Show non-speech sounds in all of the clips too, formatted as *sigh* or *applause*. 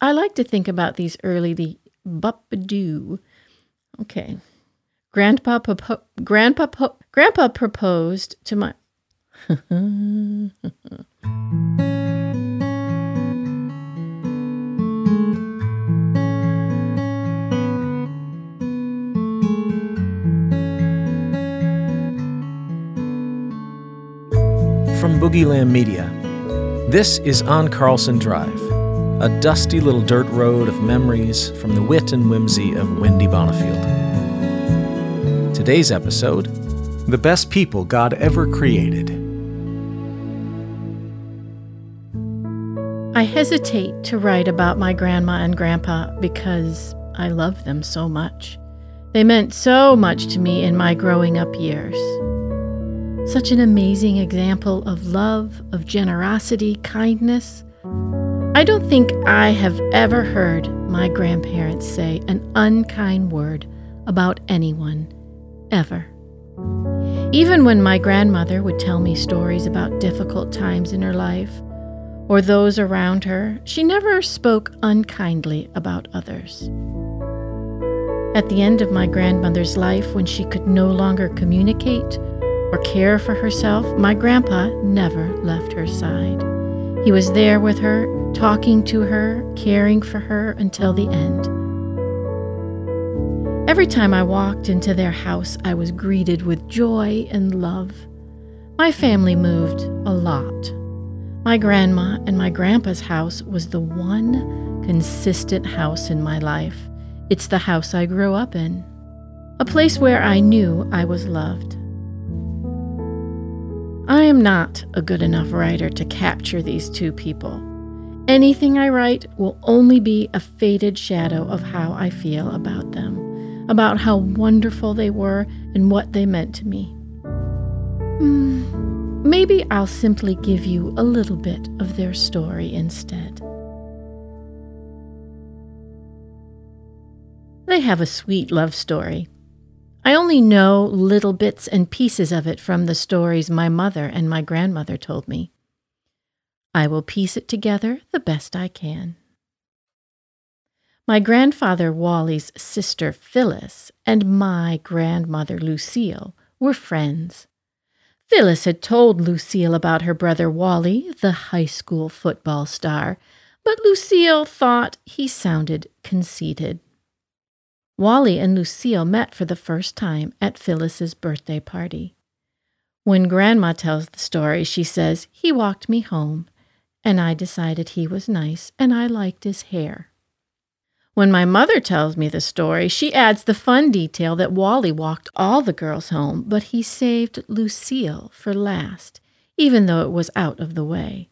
I like to think about these early the bup-a-doo. Okay. Grandpa, propo- grandpa, po- grandpa proposed to my. From Boogie Boogieland Media, this is On Carlson Drive, a dusty little dirt road of memories from the wit and whimsy of Wendy Bonifield. Today's episode The Best People God Ever Created. I hesitate to write about my grandma and grandpa because I love them so much. They meant so much to me in my growing up years. Such an amazing example of love, of generosity, kindness. I don't think I have ever heard my grandparents say an unkind word about anyone, ever. Even when my grandmother would tell me stories about difficult times in her life or those around her, she never spoke unkindly about others. At the end of my grandmother's life, when she could no longer communicate or care for herself, my grandpa never left her side. He was there with her, talking to her, caring for her until the end. Every time I walked into their house, I was greeted with joy and love. My family moved a lot. My grandma and my grandpa's house was the one consistent house in my life. It's the house I grew up in, a place where I knew I was loved. I am not a good enough writer to capture these two people. Anything I write will only be a faded shadow of how I feel about them, about how wonderful they were and what they meant to me. Hmm, maybe I'll simply give you a little bit of their story instead. They have a sweet love story. I only know little bits and pieces of it from the stories my mother and my grandmother told me. I will piece it together the best I can. My grandfather Wally's sister Phyllis and my grandmother Lucille were friends. Phyllis had told Lucille about her brother Wally, the high school football star, but Lucille thought he sounded conceited. Wally and Lucille met for the first time at Phyllis's birthday party. When Grandma tells the story, she says, He walked me home, and I decided he was nice, and I liked his hair. When my mother tells me the story, she adds the fun detail that Wally walked all the girls home, but he saved Lucille for last, even though it was out of the way.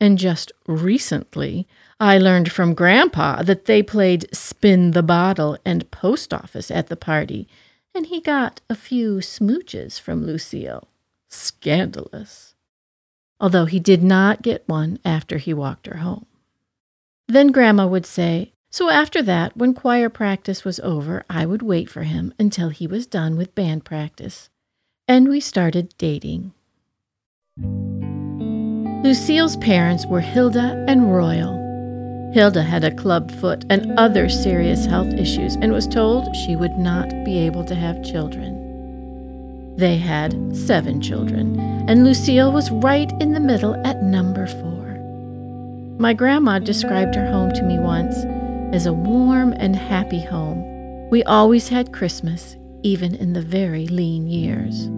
And just recently, I learned from Grandpa that they played Spin the Bottle and Post Office at the party, and he got a few smooches from Lucille. Scandalous. Although he did not get one after he walked her home. Then Grandma would say, So after that, when choir practice was over, I would wait for him until he was done with band practice. And we started dating. Lucille's parents were Hilda and Royal. Hilda had a club foot and other serious health issues and was told she would not be able to have children. They had seven children, and Lucille was right in the middle at number four. My grandma described her home to me once as a warm and happy home. We always had Christmas, even in the very lean years.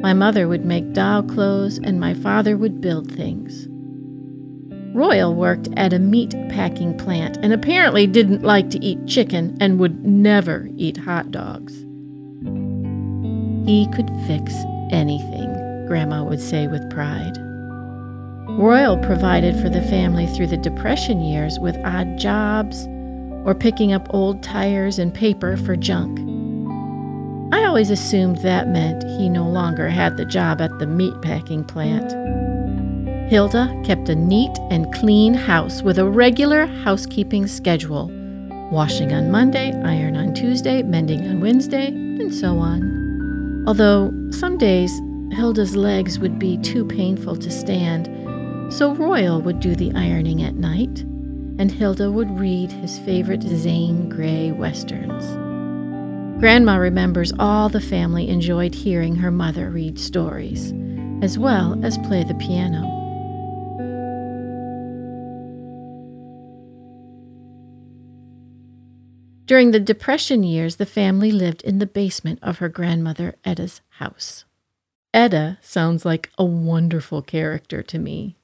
My mother would make doll clothes, and my father would build things. Royal worked at a meat packing plant and apparently didn't like to eat chicken and would never eat hot dogs. He could fix anything, Grandma would say with pride. Royal provided for the family through the Depression years with odd jobs or picking up old tires and paper for junk. I always assumed that meant he no longer had the job at the meatpacking plant. Hilda kept a neat and clean house with a regular housekeeping schedule washing on Monday, iron on Tuesday, mending on Wednesday, and so on. Although some days Hilda's legs would be too painful to stand, so Royal would do the ironing at night, and Hilda would read his favorite Zane Grey westerns. Grandma remembers all the family enjoyed hearing her mother read stories, as well as play the piano. During the Depression years, the family lived in the basement of her grandmother Eda's house. Eda sounds like a wonderful character to me.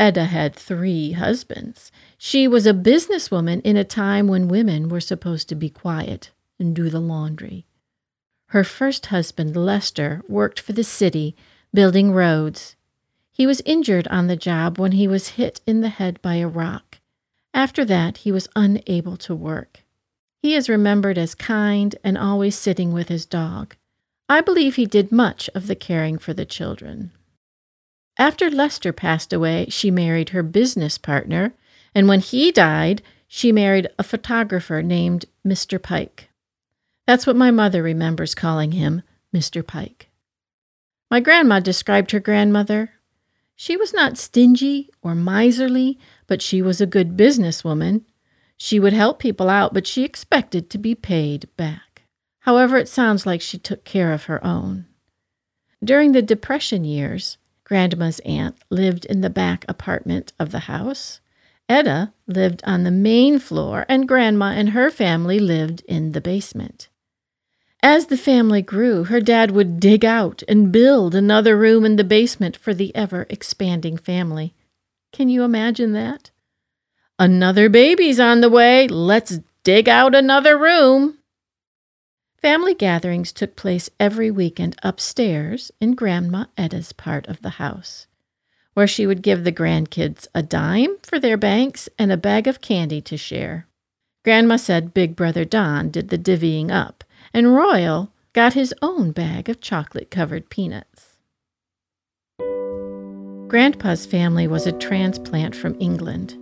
Eda had three husbands. She was a businesswoman in a time when women were supposed to be quiet and do the laundry. Her first husband, Lester, worked for the city, building roads. He was injured on the job when he was hit in the head by a rock. After that, he was unable to work. He is remembered as kind and always sitting with his dog. I believe he did much of the caring for the children. After Lester passed away, she married her business partner, and when he died, she married a photographer named Mr. Pike. That's what my mother remembers calling him, Mr. Pike. My grandma described her grandmother. She was not stingy or miserly, but she was a good businesswoman. She would help people out, but she expected to be paid back. However, it sounds like she took care of her own. During the Depression years, Grandma's aunt lived in the back apartment of the house. Eda lived on the main floor, and Grandma and her family lived in the basement. As the family grew, her dad would dig out and build another room in the basement for the ever expanding family. Can you imagine that? Another baby's on the way. Let's dig out another room. Family gatherings took place every weekend upstairs in Grandma Eda's part of the house, where she would give the grandkids a dime for their banks and a bag of candy to share. Grandma said Big Brother Don did the divvying up, and Royal got his own bag of chocolate covered peanuts. Grandpa's family was a transplant from England.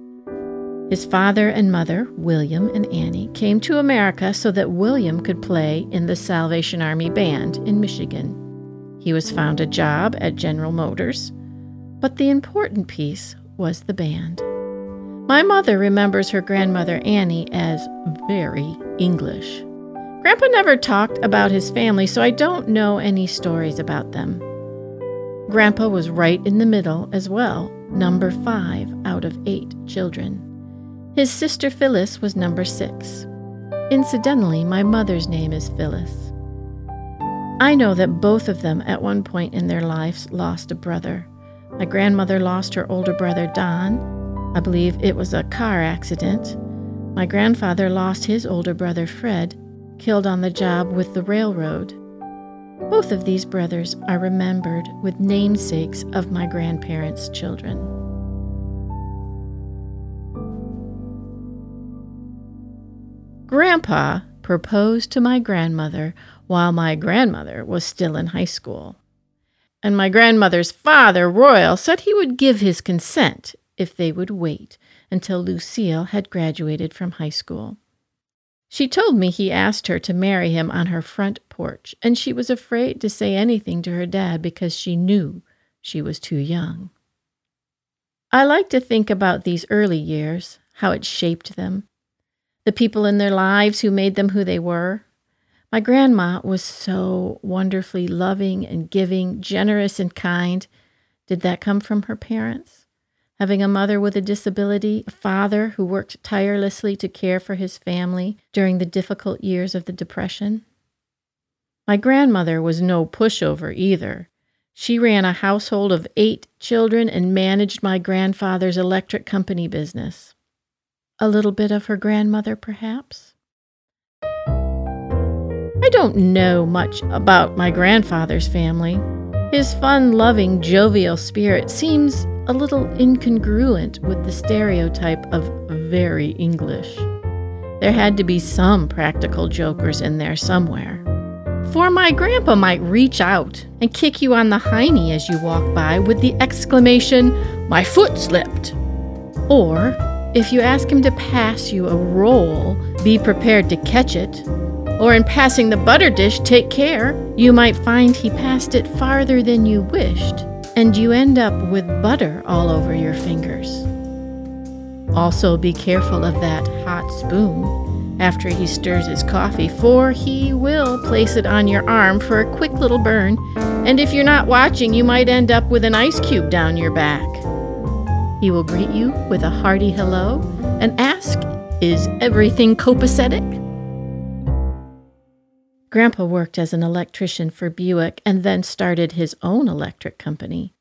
His father and mother, William and Annie, came to America so that William could play in the Salvation Army Band in Michigan. He was found a job at General Motors, but the important piece was the band. My mother remembers her grandmother Annie as very English. Grandpa never talked about his family, so I don't know any stories about them. Grandpa was right in the middle as well, number five out of eight children. His sister Phyllis was number six. Incidentally, my mother's name is Phyllis. I know that both of them at one point in their lives lost a brother. My grandmother lost her older brother Don. I believe it was a car accident. My grandfather lost his older brother Fred, killed on the job with the railroad. Both of these brothers are remembered with namesakes of my grandparents' children. Grandpa proposed to my grandmother while my grandmother was still in high school. And my grandmother's father, Royal, said he would give his consent if they would wait until Lucille had graduated from high school. She told me he asked her to marry him on her front porch, and she was afraid to say anything to her dad because she knew she was too young. I like to think about these early years, how it shaped them, the people in their lives who made them who they were. My grandma was so wonderfully loving and giving, generous and kind. Did that come from her parents? Having a mother with a disability, a father who worked tirelessly to care for his family during the difficult years of the Depression? My grandmother was no pushover either. She ran a household of eight children and managed my grandfather's electric company business. A little bit of her grandmother, perhaps? I don't know much about my grandfather's family. His fun loving, jovial spirit seems a little incongruent with the stereotype of very English. There had to be some practical jokers in there somewhere. For my grandpa might reach out and kick you on the hiney as you walk by with the exclamation, My foot slipped! Or if you ask him to pass you a roll, be prepared to catch it. Or in passing the butter dish, take care. You might find he passed it farther than you wished, and you end up with butter all over your fingers. Also, be careful of that hot spoon after he stirs his coffee, for he will place it on your arm for a quick little burn, and if you're not watching, you might end up with an ice cube down your back. He will greet you with a hearty hello and ask, Is everything copacetic? Grandpa worked as an electrician for Buick and then started his own electric company.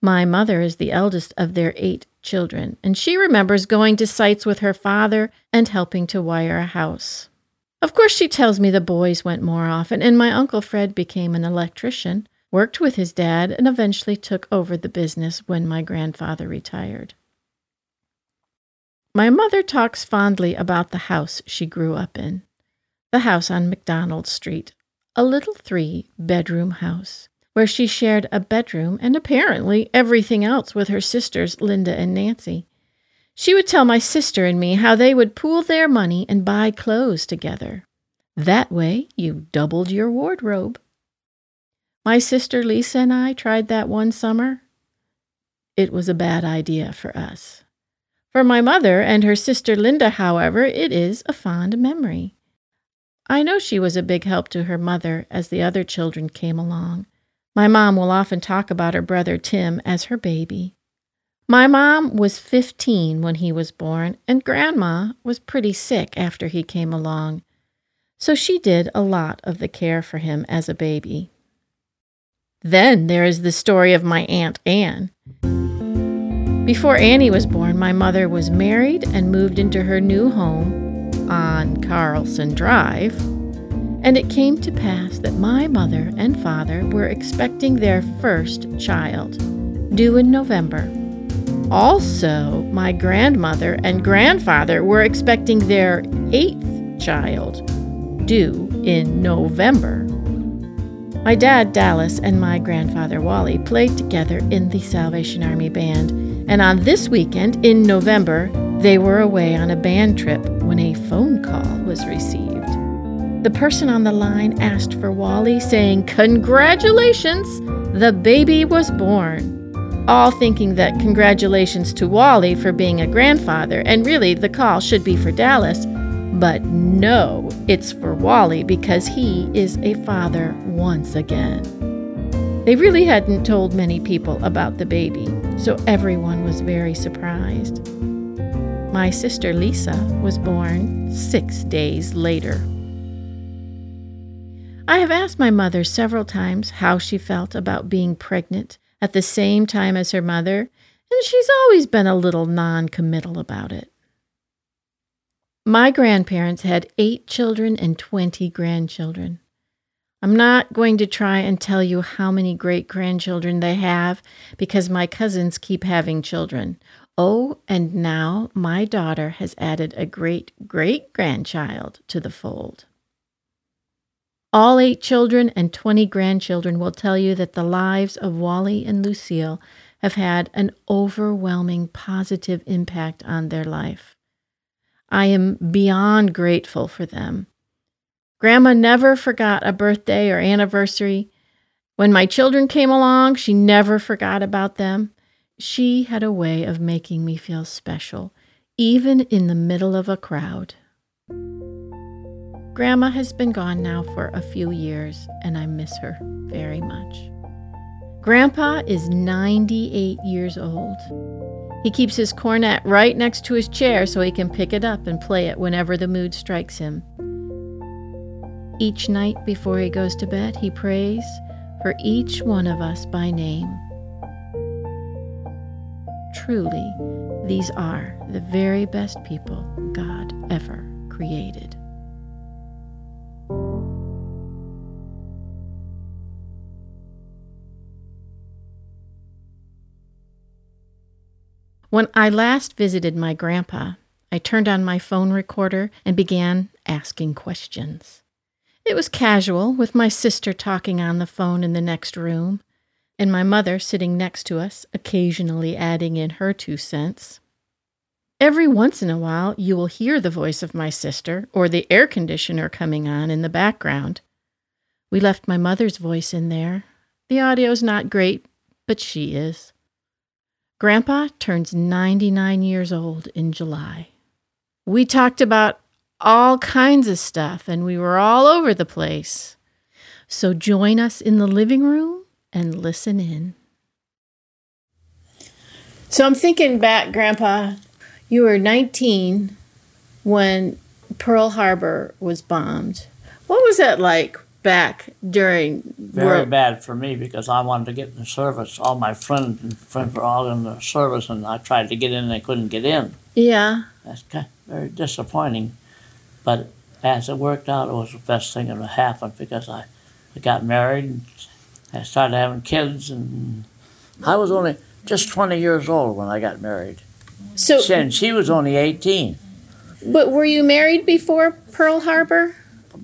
My mother is the eldest of their eight children, and she remembers going to sites with her father and helping to wire a house. Of course, she tells me the boys went more often, and my Uncle Fred became an electrician, worked with his dad, and eventually took over the business when my grandfather retired. My mother talks fondly about the house she grew up in, the house on McDonald Street, a little three bedroom house where she shared a bedroom and apparently everything else with her sisters, Linda and Nancy. She would tell my sister and me how they would pool their money and buy clothes together. That way, you doubled your wardrobe. My sister Lisa and I tried that one summer. It was a bad idea for us. For my mother and her sister Linda, however, it is a fond memory. I know she was a big help to her mother as the other children came along. My mom will often talk about her brother Tim as her baby. My mom was 15 when he was born, and Grandma was pretty sick after he came along, so she did a lot of the care for him as a baby. Then there is the story of my Aunt Anne. Before Annie was born, my mother was married and moved into her new home on Carlson Drive and it came to pass that my mother and father were expecting their first child, due in November. Also, my grandmother and grandfather were expecting their eighth child, due in November. My dad, Dallas, and my grandfather, Wally, played together in the Salvation Army Band, and on this weekend in November, they were away on a band trip when a phone call was received. The person on the line asked for Wally, saying, Congratulations! The baby was born. All thinking that congratulations to Wally for being a grandfather, and really the call should be for Dallas. But no, it's for Wally because he is a father once again. They really hadn't told many people about the baby, so everyone was very surprised. My sister Lisa was born six days later. I have asked my mother several times how she felt about being pregnant at the same time as her mother, and she's always been a little non committal about it. My grandparents had eight children and 20 grandchildren. I'm not going to try and tell you how many great grandchildren they have because my cousins keep having children. Oh, and now my daughter has added a great great grandchild to the fold. All eight children and 20 grandchildren will tell you that the lives of Wally and Lucille have had an overwhelming positive impact on their life. I am beyond grateful for them. Grandma never forgot a birthday or anniversary. When my children came along, she never forgot about them. She had a way of making me feel special, even in the middle of a crowd. Grandma has been gone now for a few years, and I miss her very much. Grandpa is 98 years old. He keeps his cornet right next to his chair so he can pick it up and play it whenever the mood strikes him. Each night before he goes to bed, he prays for each one of us by name. Truly, these are the very best people God ever created. When I last visited my grandpa, I turned on my phone recorder and began asking questions. It was casual, with my sister talking on the phone in the next room, and my mother sitting next to us, occasionally adding in her two cents. Every once in a while, you will hear the voice of my sister or the air conditioner coming on in the background. We left my mother's voice in there. The audio's not great, but she is. Grandpa turns 99 years old in July. We talked about all kinds of stuff and we were all over the place. So join us in the living room and listen in. So I'm thinking back, Grandpa, you were 19 when Pearl Harbor was bombed. What was that like back during Very World- bad for me because I wanted to get in the service. All my friends and friends were all in the service, and I tried to get in, and they couldn't get in. Yeah. That's kind of very disappointing. But as it worked out, it was the best thing that happened because I, I got married, and I started having kids, and I was only just 20 years old when I got married. So, And she was only 18. but were you married before Pearl Harbor?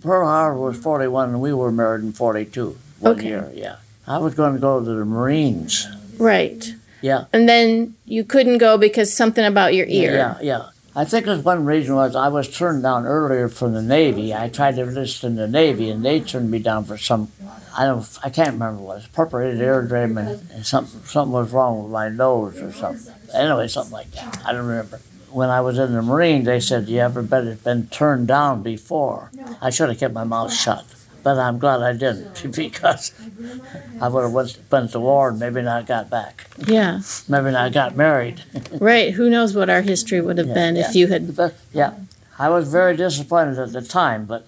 Pearl Harbor was 41, and we were married in 42. One Okay. year, yeah. I was going to go to the Marines. Right. Yeah. And then you couldn't go because something about your ear. Yeah, yeah. I think there's one reason was I was turned down earlier from the Navy. I tried to enlist in the Navy, and they turned me down for some. I don't. I can't remember what it was. Perforated eardrum, and, and something something was wrong with my nose or something. Anyway, something like that. I don't remember. When I was in the Marines, they said you ever been turned down before. I should have kept my mouth shut, but I'm glad I didn't *laughs* because I would have went, went to war and maybe not got back. Yeah. Maybe not got married. *laughs* Right. Who knows what our history would have Yeah, been if you had. But, yeah, I was very disappointed at the time, but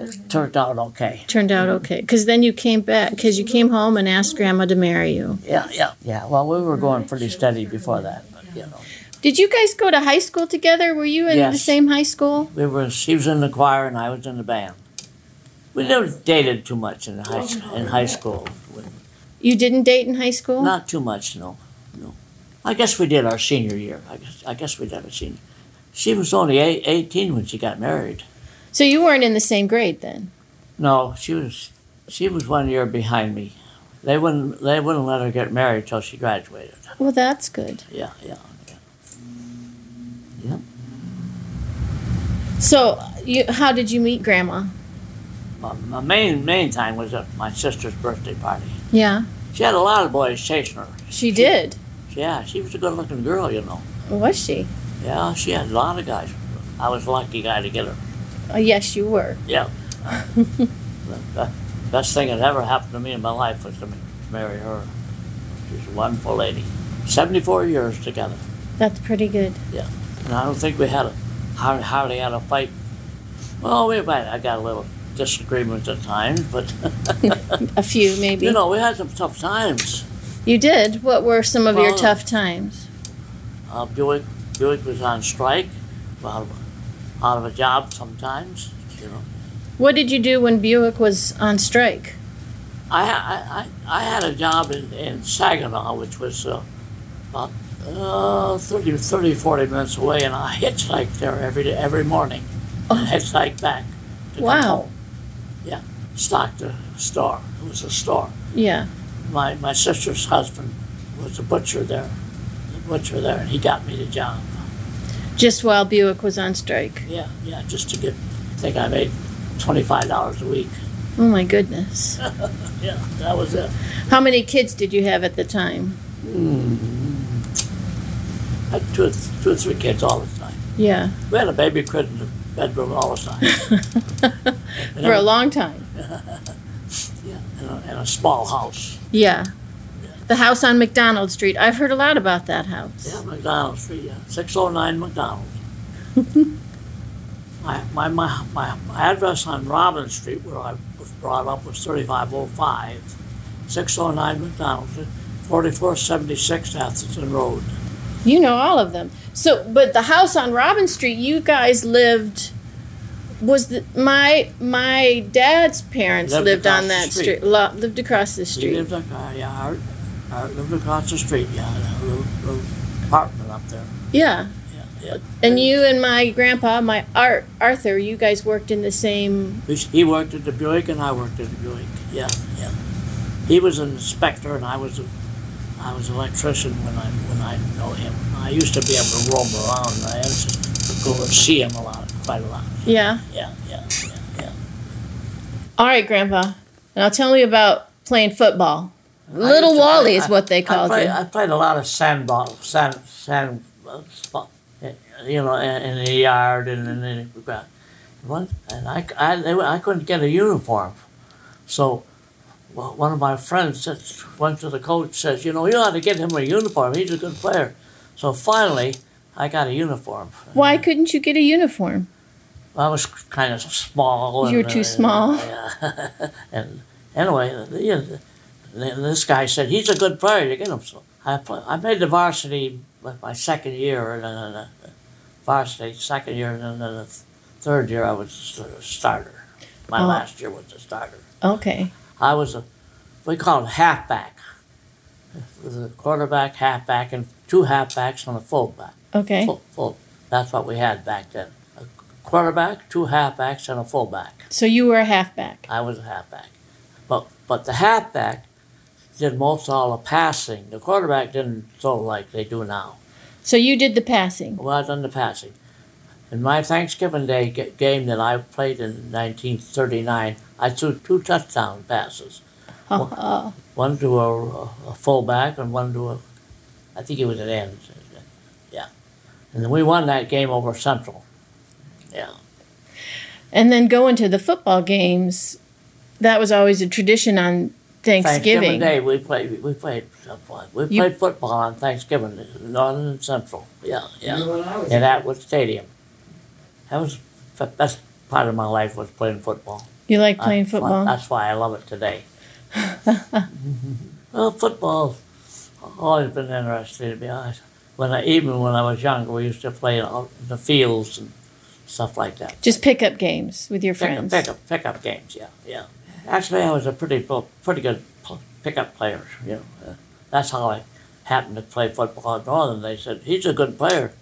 it turned out okay. Turned out mm-hmm. okay. Because then you came back, because you came home and asked Grandma to marry you. Yeah, yeah, yeah. Well, we were going pretty steady before that, but you know, Did you guys go to high school together? Were you in the same high school? we were. She was in the choir and I was in the band. We never dated too much in high s- in high school. You didn't date in high school? Not too much, no, no. I guess we did our senior year. I guess I guess we did our senior. She was only eight, 18 when she got married. So you weren't in the same grade then? No, she was she was one year behind me. They wouldn't they wouldn't let her get married till she graduated. Well, that's good. Yeah, yeah, yeah. So, you, how did you meet Grandma? My, main main time was at my sister's birthday party. Yeah, She had a lot of boys chasing her. she did. Yeah, she was a good looking girl, you know. Was she? Yeah, she had a lot of guys. I was the lucky guy to get her. Oh, yes, you were. Yeah. *laughs* the, uh, the best thing that ever happened to me in my life was to, to marry her. She's a wonderful lady. 74 years together. That's pretty good. Yeah. And I don't think we had a hardly, hardly had a fight. Well, we might. I got a little disagreements at times, but *laughs* A few, maybe. you know, we had some tough times. You did. What were some of your Well- tough times? Uh, Buick, Buick was on strike, out of, out of a job sometimes. You know, What did you do when Buick was on strike? I I, I, I had a job in, in Saginaw, which was uh, about uh, 30, 30, 40 minutes away, and I hitchhiked there every day, every morning. And hitchhiked back. To come Wow. home. Stocked a store. It was a store. Yeah. my, my sister's husband was a butcher there, the butcher there, and he got me the job. Just while Buick was on strike. Yeah, yeah, just to get, I think I made twenty-five dollars a week. Oh my goodness. *laughs* Yeah, that was it. How many kids did you have at the time? Hmm. I had two, two or three kids all the time. Yeah. We had a baby crib in the bedroom all the time. *laughs* And For a long time. *laughs* yeah, and a, and a small house. Yeah. The house on McDonald Street. I've heard a lot about that house. Yeah, McDonald Street, yeah, six oh nine McDonald. my, *laughs* my, my, my, my address on Robin Street, where I was brought up, was thirty-five oh five, six oh nine McDonald, forty-four seventy-six Atherton Road. You know all of them. So, but the house on Robin Street, you guys lived. Was the, my my dad's parents Lived lived, on that street. street. Lived across the He street. lived, ac- uh, yeah, Art, Art lived across the street, yeah, a little, little apartment up there, yeah. yeah, yeah. And you and my grandpa, my Art Arthur, you guys worked in the same. He worked at the Buick and I worked at the Buick. Yeah, yeah. He was an inspector and I was a, I was an electrician when I when I know him. I used to be able to roam around. and I used to go and see him a lot, quite a lot. Yeah. Yeah, yeah, yeah, yeah. All right, Grandpa. Now tell me about playing football. Little Wally play- is what they called I played, you. I played a lot of sandball, sand, sand, spot, you know, in, in the yard and in the ground. And I, I, I couldn't get a uniform, so well, one of my friends said, went to the coach says, you know, you ought to get him a uniform. He's a good player. So finally, I got a uniform. Why couldn't you get a uniform? I was kind of small. You were too uh, small. Yeah. *laughs* and anyway, you know, this guy said he's a good player. You get him. So I pla- I made the varsity my second year, and then the varsity second year, and then the third year I was a starter. My Oh. last year was a starter. Okay. I was a we call it halfback. With a quarterback, halfback, and two halfbacks and a fullback. Okay. Full, full. That's what we had back then. Quarterback, two halfbacks, and a fullback. So you were a halfback. I was a halfback. But but the halfback did most all the passing. The quarterback didn't throw like they do now. So you did the passing. Well, I done the passing. In my Thanksgiving Day ga- game that I played in 1939, I threw two touchdown passes. Oh, One to a, a fullback and one to a, I think it was an end. Yeah. And then we won that game over Central. Yeah. and then going to the football games, that was always a tradition on Thanksgiving. Day we played we played we You- played football on Thanksgiving, Northern and Central. Yeah, yeah. When I was In Atwood Stadium. That was the best part of my life was playing football. You like playing That's why- football? That's why I love it today. *laughs* well, football always been interesting to be honest. When I even when I was younger, we used to play out in the fields and stuff like that. Just pick up games with your Pick friends. pick up, pick up games. Yeah, yeah. Actually, I was a pretty pretty good pickup player. You know, uh, that's how I happened to play football at Northern. They said he's a good player.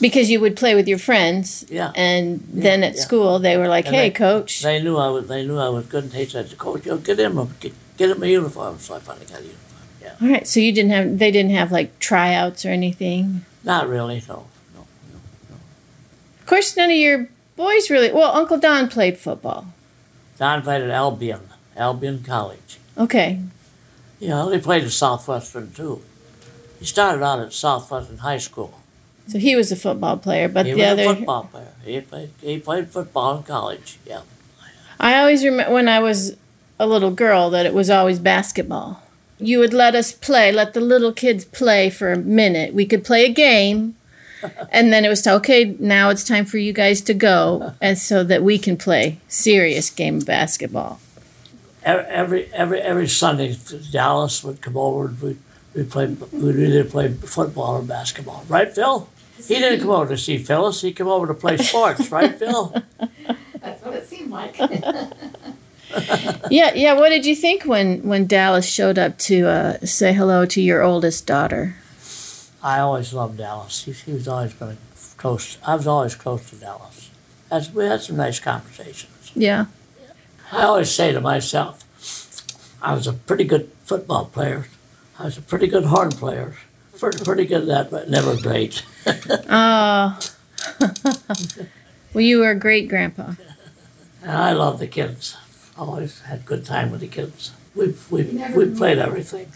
Because you would play with your friends, Yeah. and then at yeah. school they were like, And "Hey, they- coach." They knew I was. They knew I was good. And they said, "Coach, you get him a get, get him a uniform." So I finally got a uniform. Yeah. All right, so you didn't have they didn't have like tryouts or anything. Not really. No. Of course, none of your boys really. Well, Uncle Don played football. Don played at Albion, Albion College. Okay, You know, they played at Southwestern too. He started out at Southwestern High School. so he was a football player, but he the was other. a football player. He played. He played football in college. Yeah. I always remember when I was a little girl that it was always basketball. You would let us play, let the little kids play for a minute. We could play a game, and then it was okay. Now it's time for you guys to go, and so that we can play serious game of basketball. Every every every, every Sunday, Dallas would come over and we we played. We'd either play football or basketball. Right, Phil? He didn't come over to see Phyllis. He came over to play sports. right, *laughs* Phil? That's what it seemed like. Yeah, yeah. What did you think when when Dallas showed up to uh, say hello to your oldest daughter? I always loved Dallas. He, he was always been a close. I was always close to Dallas. That's, we had some nice conversations. Yeah. I always say to myself, I was a pretty good football player. I was a pretty good horn player. Pretty, pretty good at that, but never great. Oh. *laughs* *laughs* well, you were a great grandpa. And I love the kids. Always had good time with the kids. We we never we played everything.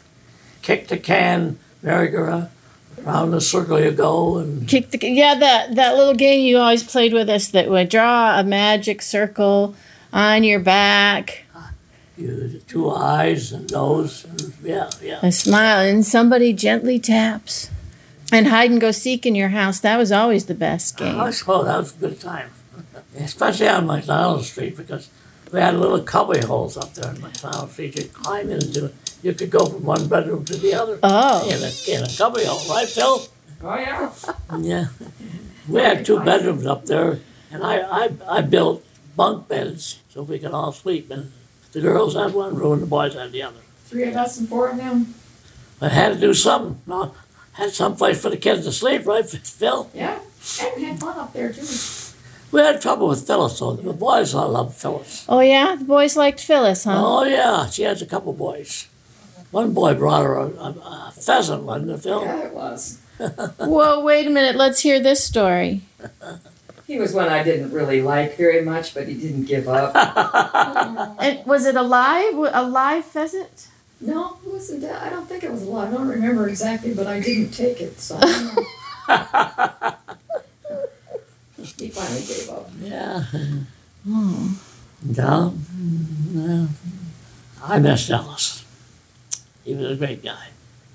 Kick the can, merry-go-round, round the circle you go, and Kick the yeah that that little game you always played with us that would draw a magic circle on your back, you two eyes and nose, and yeah, yeah. a smile, and somebody gently taps. And hide and go seek in your house. That was always the best I game. suppose oh, that was a good time, especially on McDonald Street because we had little cubby holes up there in McDonald Street. You climb into, you could go from one bedroom to the other Oh, in a in a cubby hole, right, Phil? oh yeah. Yeah. We had two bedrooms up there, and I, I, I built bunk beds so we could all sleep. And the girls had one room, and the boys had the other. Three of us and four of them. But had to do something. No, had some place for the kids to sleep, right, Phil? Yeah. And we had fun up there too. We had trouble with Phyllis, though. The boys all loved Phyllis. oh yeah, the boys liked Phyllis, huh? Oh, yeah, she has a couple boys. One boy brought her a, a, a pheasant, wasn't it, Phil? Yeah, it was. *laughs* Whoa, wait a minute. Let's hear this story. He was one I didn't really like very much, but he didn't give up. *laughs* And was it a live a live pheasant? No, we wasn't that, I don't think it was alive. I don't remember exactly, but I didn't take it, so. I don't know. He finally gave up. Yeah. Hmm. No. no. I miss Ellis. He was a great guy.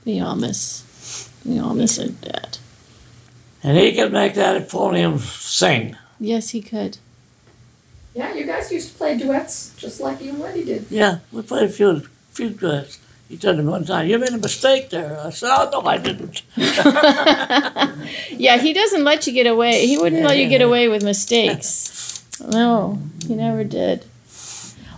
We all miss, we all miss our dad. And he could make that euphonium sing. Yes, he could. Yeah, you guys used to play duets just like you and Wendy did. Yeah, we played a few few duets. He told me one time, you made a mistake there. I said, oh, no, I didn't. *laughs* Yeah, he doesn't let you get away. He wouldn't let you get away with mistakes. No, he never did.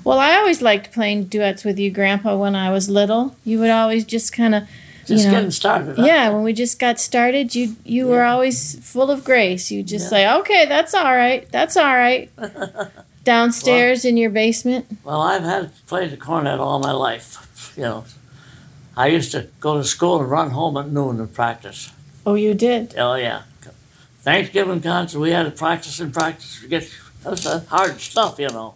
Well, I always liked playing duets with you, Grandpa, when I was little. You would always just kind of, Just you know, getting started. yeah. When we just got started, you you were always full of grace. You just say, "Okay, that's all right. That's all right." *laughs* Downstairs in your basement. Well, I've had played the cornet all my life. You know, I used to go to school and run home at noon and practice. Oh, you did. Oh yeah, Thanksgiving concert. We had to practice and practice to get that's the hard stuff. You know,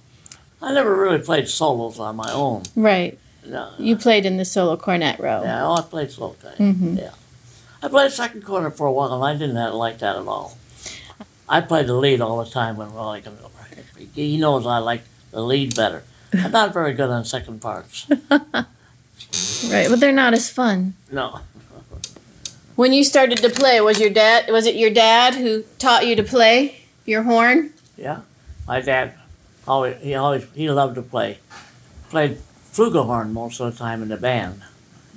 I never really played solos on my own. Right. No, You played in the solo cornet row. yeah, oh, I played slow time. hmm Yeah, I played second cornet for a while, and I didn't like that at all. I played the lead all the time when Raleigh comes over. He knows I like the lead better. I'm not very good on second parts. *laughs* Right. But they're not as fun. No. When you started to play, was your dad? Was it your dad who taught you to play your horn? Yeah, my dad always he always he loved to play. Played flugelhorn most of the time in the band.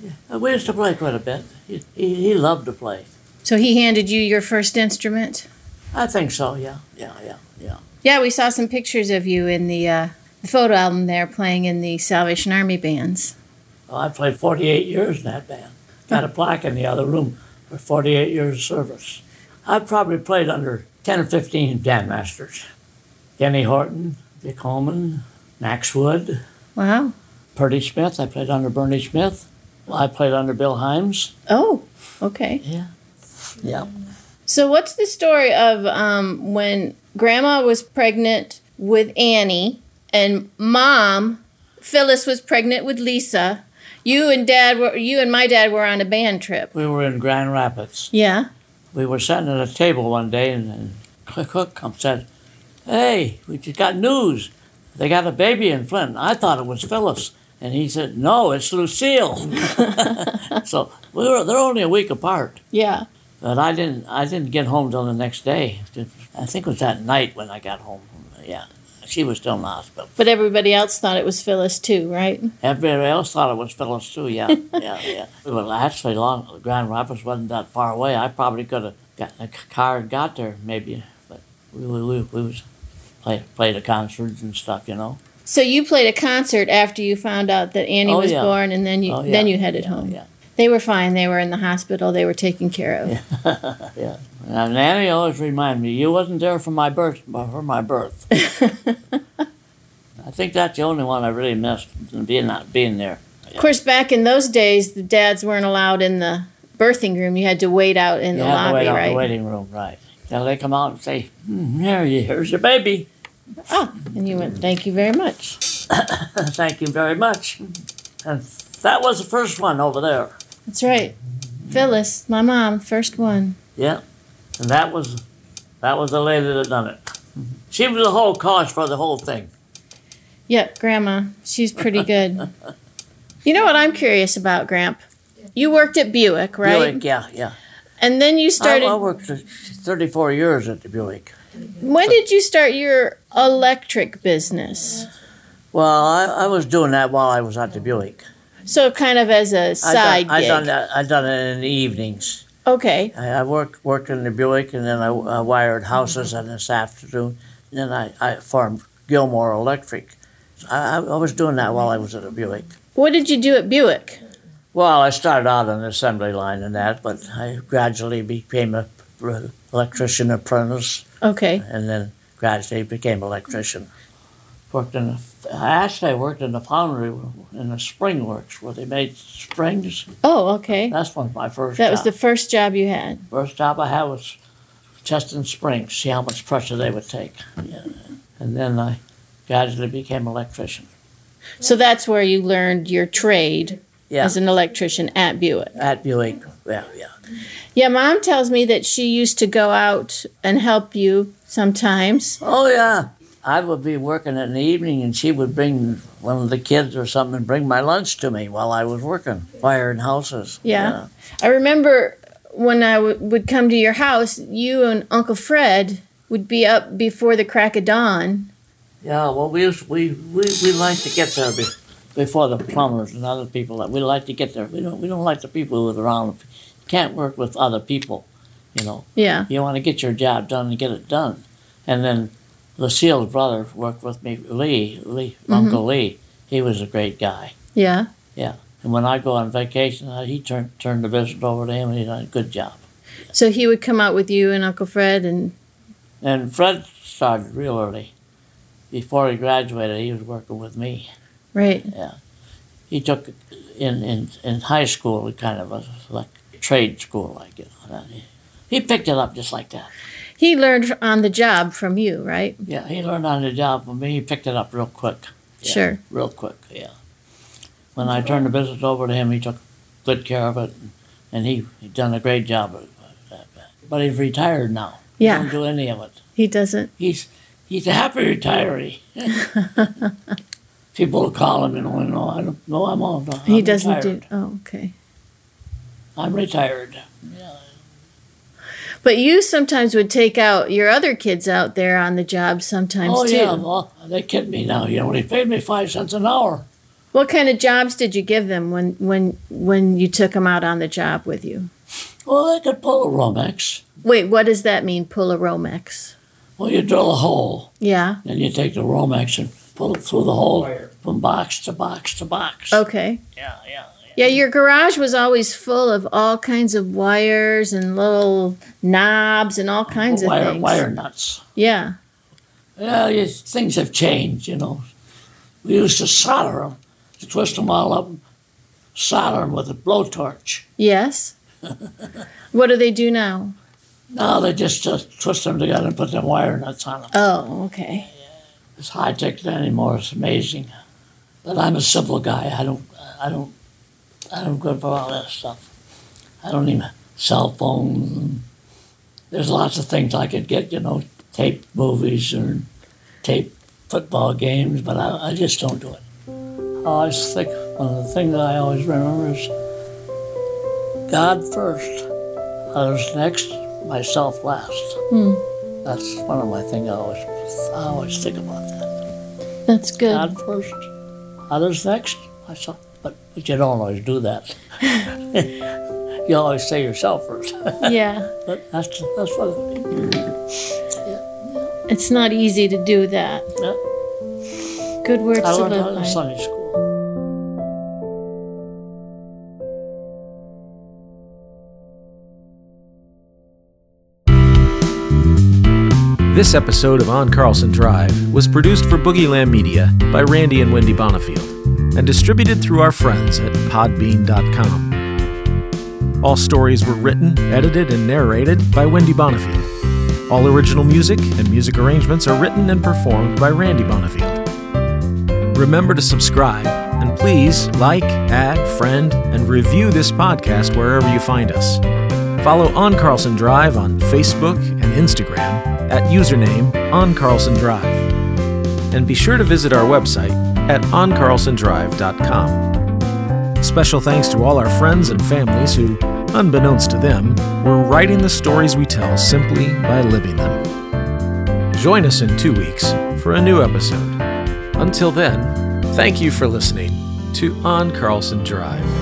Yeah, we used to play quite a bit. He, he, he loved to play. So he handed you your first instrument. I think so. Yeah, yeah, yeah, yeah. Yeah, we saw some pictures of you in the, uh, the photo album there, playing in the Salvation Army bands. Well, I played 48 years in that band. Got a plaque in the other room for 48 years of service. I probably played under 10 or 15 bandmasters. Kenny Horton, Dick Holman, Max Wood, Wow. Purdy Smith. I played under Bernie Smith. I played under Bill Himes. Oh, okay. Yeah. Yeah. So, what's the story of um, when Grandma was pregnant with Annie and Mom, Phyllis, was pregnant with Lisa? You and Dad were you and my dad were on a band trip. We were in Grand Rapids. Yeah. We were sitting at a table one day, and, and cook come said, "Hey, we just got news. They got a baby in Flint." I thought it was Phyllis, and he said, "No, it's Lucille." *laughs* so we were they're only a week apart, Yeah. but I didn't I didn't get home till the next day. I think it was that night when I got home. Yeah, she was still in the hospital. But everybody else thought it was Phyllis too, right? Everybody else thought it was Phyllis too. Yeah, *laughs* yeah, yeah. Well, actually, long Grand Rapids wasn't that far away. I probably could have gotten a car and got there maybe, but we we we, we was play played the concerts and stuff, you know. So you played a concert after you found out that Annie Oh, was yeah. born, and then you Oh, yeah. then you headed Yeah, home. Yeah, They were fine. They were in the hospital. They were taken care of. *laughs* yeah. And Nanny always reminded me, you wasn't there for my birth, for my birth. *laughs* I think that's the only one I really missed, being not being there. Of course, back in those days, the dads weren't allowed in the birthing room. You had to wait out in You the had to lobby, wait out in right? the waiting room, right? Till they come out and say, hmm, "There you, here's your baby." Oh, and you went, "Thank you very much." *coughs* Thank you very much. And that was the first one over there. That's right, Phyllis, my mom, first one. Yeah. And that was that was the lady that done it. She was the whole cause for the whole thing. Yep, Grandma. She's pretty good. *laughs* you know what I'm curious about, Gramp? You worked at Buick, right? Buick, yeah, yeah. And then you started. I worked for 34 years at the Buick. when did you start your electric business? Well, I, I was doing that while I was at the Buick. So kind of as a side done, I gig. done that. I done it in the evenings. Okay. I, I worked worked in the Buick, and then I, I wired houses in this afternoon. And then I, I formed Gilmore Electric. I, I I was doing that while I was at the Buick. What did you do at Buick? Well, I started out on the assembly line and that, but I gradually became a electrician apprentice, Okay. and then gradually became electrician. Worked in, the, actually, I worked in the foundry in the spring works where they made springs. Oh, okay. That's one of my first. That was the first job you had. first job I had was testing springs, see how much pressure they would take, yeah. and then I gradually became electrician. So that's where you learned your trade. Yeah. as an electrician at Buick. At Buick. Yeah, yeah. Yeah, mom tells me that she used to go out and help you sometimes. Oh yeah. I would be working in the evening, and she would bring one of the kids or something and bring my lunch to me while I was working, wiring houses. Yeah. I remember when I w- would come to your house, you and Uncle Fred would be up before the crack of dawn. Yeah. Well, we used, we we we like to get there be, before the plumbers and other people. That we like to get there. We don't we don't like the people who are around. Can't work with other people. You know. Yeah. You want to get your job done and get it done. And then Lucille's brother worked with me, Lee, Lee Uncle Lee. He was a great guy. Yeah. Yeah. And when I go on vacation, uh, he turned turned the business over to him, and he done a good job. So he would come out with you and Uncle Fred and And Fred started real early. Before he graduated, he was working with me. Right. Yeah. He took in in, in high school, kind of a like trade school, like you know. and He, he picked it up just like that. He learned on the job from you, right? Yeah, he learned on the job from me. He picked it up real quick. Yeah, Sure. Real quick, yeah. When I turned the business over to him, he took good care of it, and he he done a great job of that. But he's retired now. He Yeah. don't do any of it. He doesn't. He's he's a happy retiree. *laughs* People will call him and oh, no, I don't know. I'm on. I'm he doesn't retired. do. Oh, okay. I'm retired. Yeah. But you sometimes would take out your other kids out there on the job sometimes oh too. yeah, well, they kid me now. You only paid me five cents an hour. What kind of jobs did you give them when when when you took them out on the job with you? Well, they could pull a Romex. Wait, what does that mean? Pull a Romex? Well, you drill a hole, Yeah. And you take the Romex and pull it through the hole Wire. from box to box to box. Okay. Yeah, yeah. Yeah, your garage was always full of all kinds of wires and little knobs and all kinds of things. wire nuts. Yeah. Yeah, you, things have changed, you know. We used to solder them, to twist them all up, solder them with a blowtorch. *laughs* Yes. what do they do now? Now they just uh, twist them together and put them wire nuts on them. Oh, okay. It's high tech anymore. It's amazing. But I'm a simple guy. I don't, I don't, I don't go for all that stuff. I don't even cell phones. There's lots of things I could get, you know, tape movies or tape football games, but I, I just don't do it. I always think one of the things I always remember is God first, others next, myself last. Hmm. That's one of my things I always, Oh, I always think about that. That's good. God first, others next, myself. But, but you don't always do that. *laughs* you always say yourself first. *laughs* yeah. but that's that's what. It's not easy to do that. Yeah. Good words I to live by. Sunday school. This episode of On Carlson Drive was produced for Boogieland Media by Randy and Wendy Bonifield and distributed through our friends at Podbean.com. All stories were written, edited, and narrated by Wendy Bonifield. All original music and music arrangements are written and performed by Randy Bonifield. Remember to subscribe and please like, add, friend, and review this podcast wherever you find us. Follow On Carlson Drive on Facebook and Instagram at username On Carlson Drive. And be sure to visit our website at oncarlsondrive.com. Special thanks to all our friends and families who, unbeknownst to them, were writing the stories we tell simply by living them. Join us in two weeks for a new episode. Until then, thank you for listening to On Carlson Drive.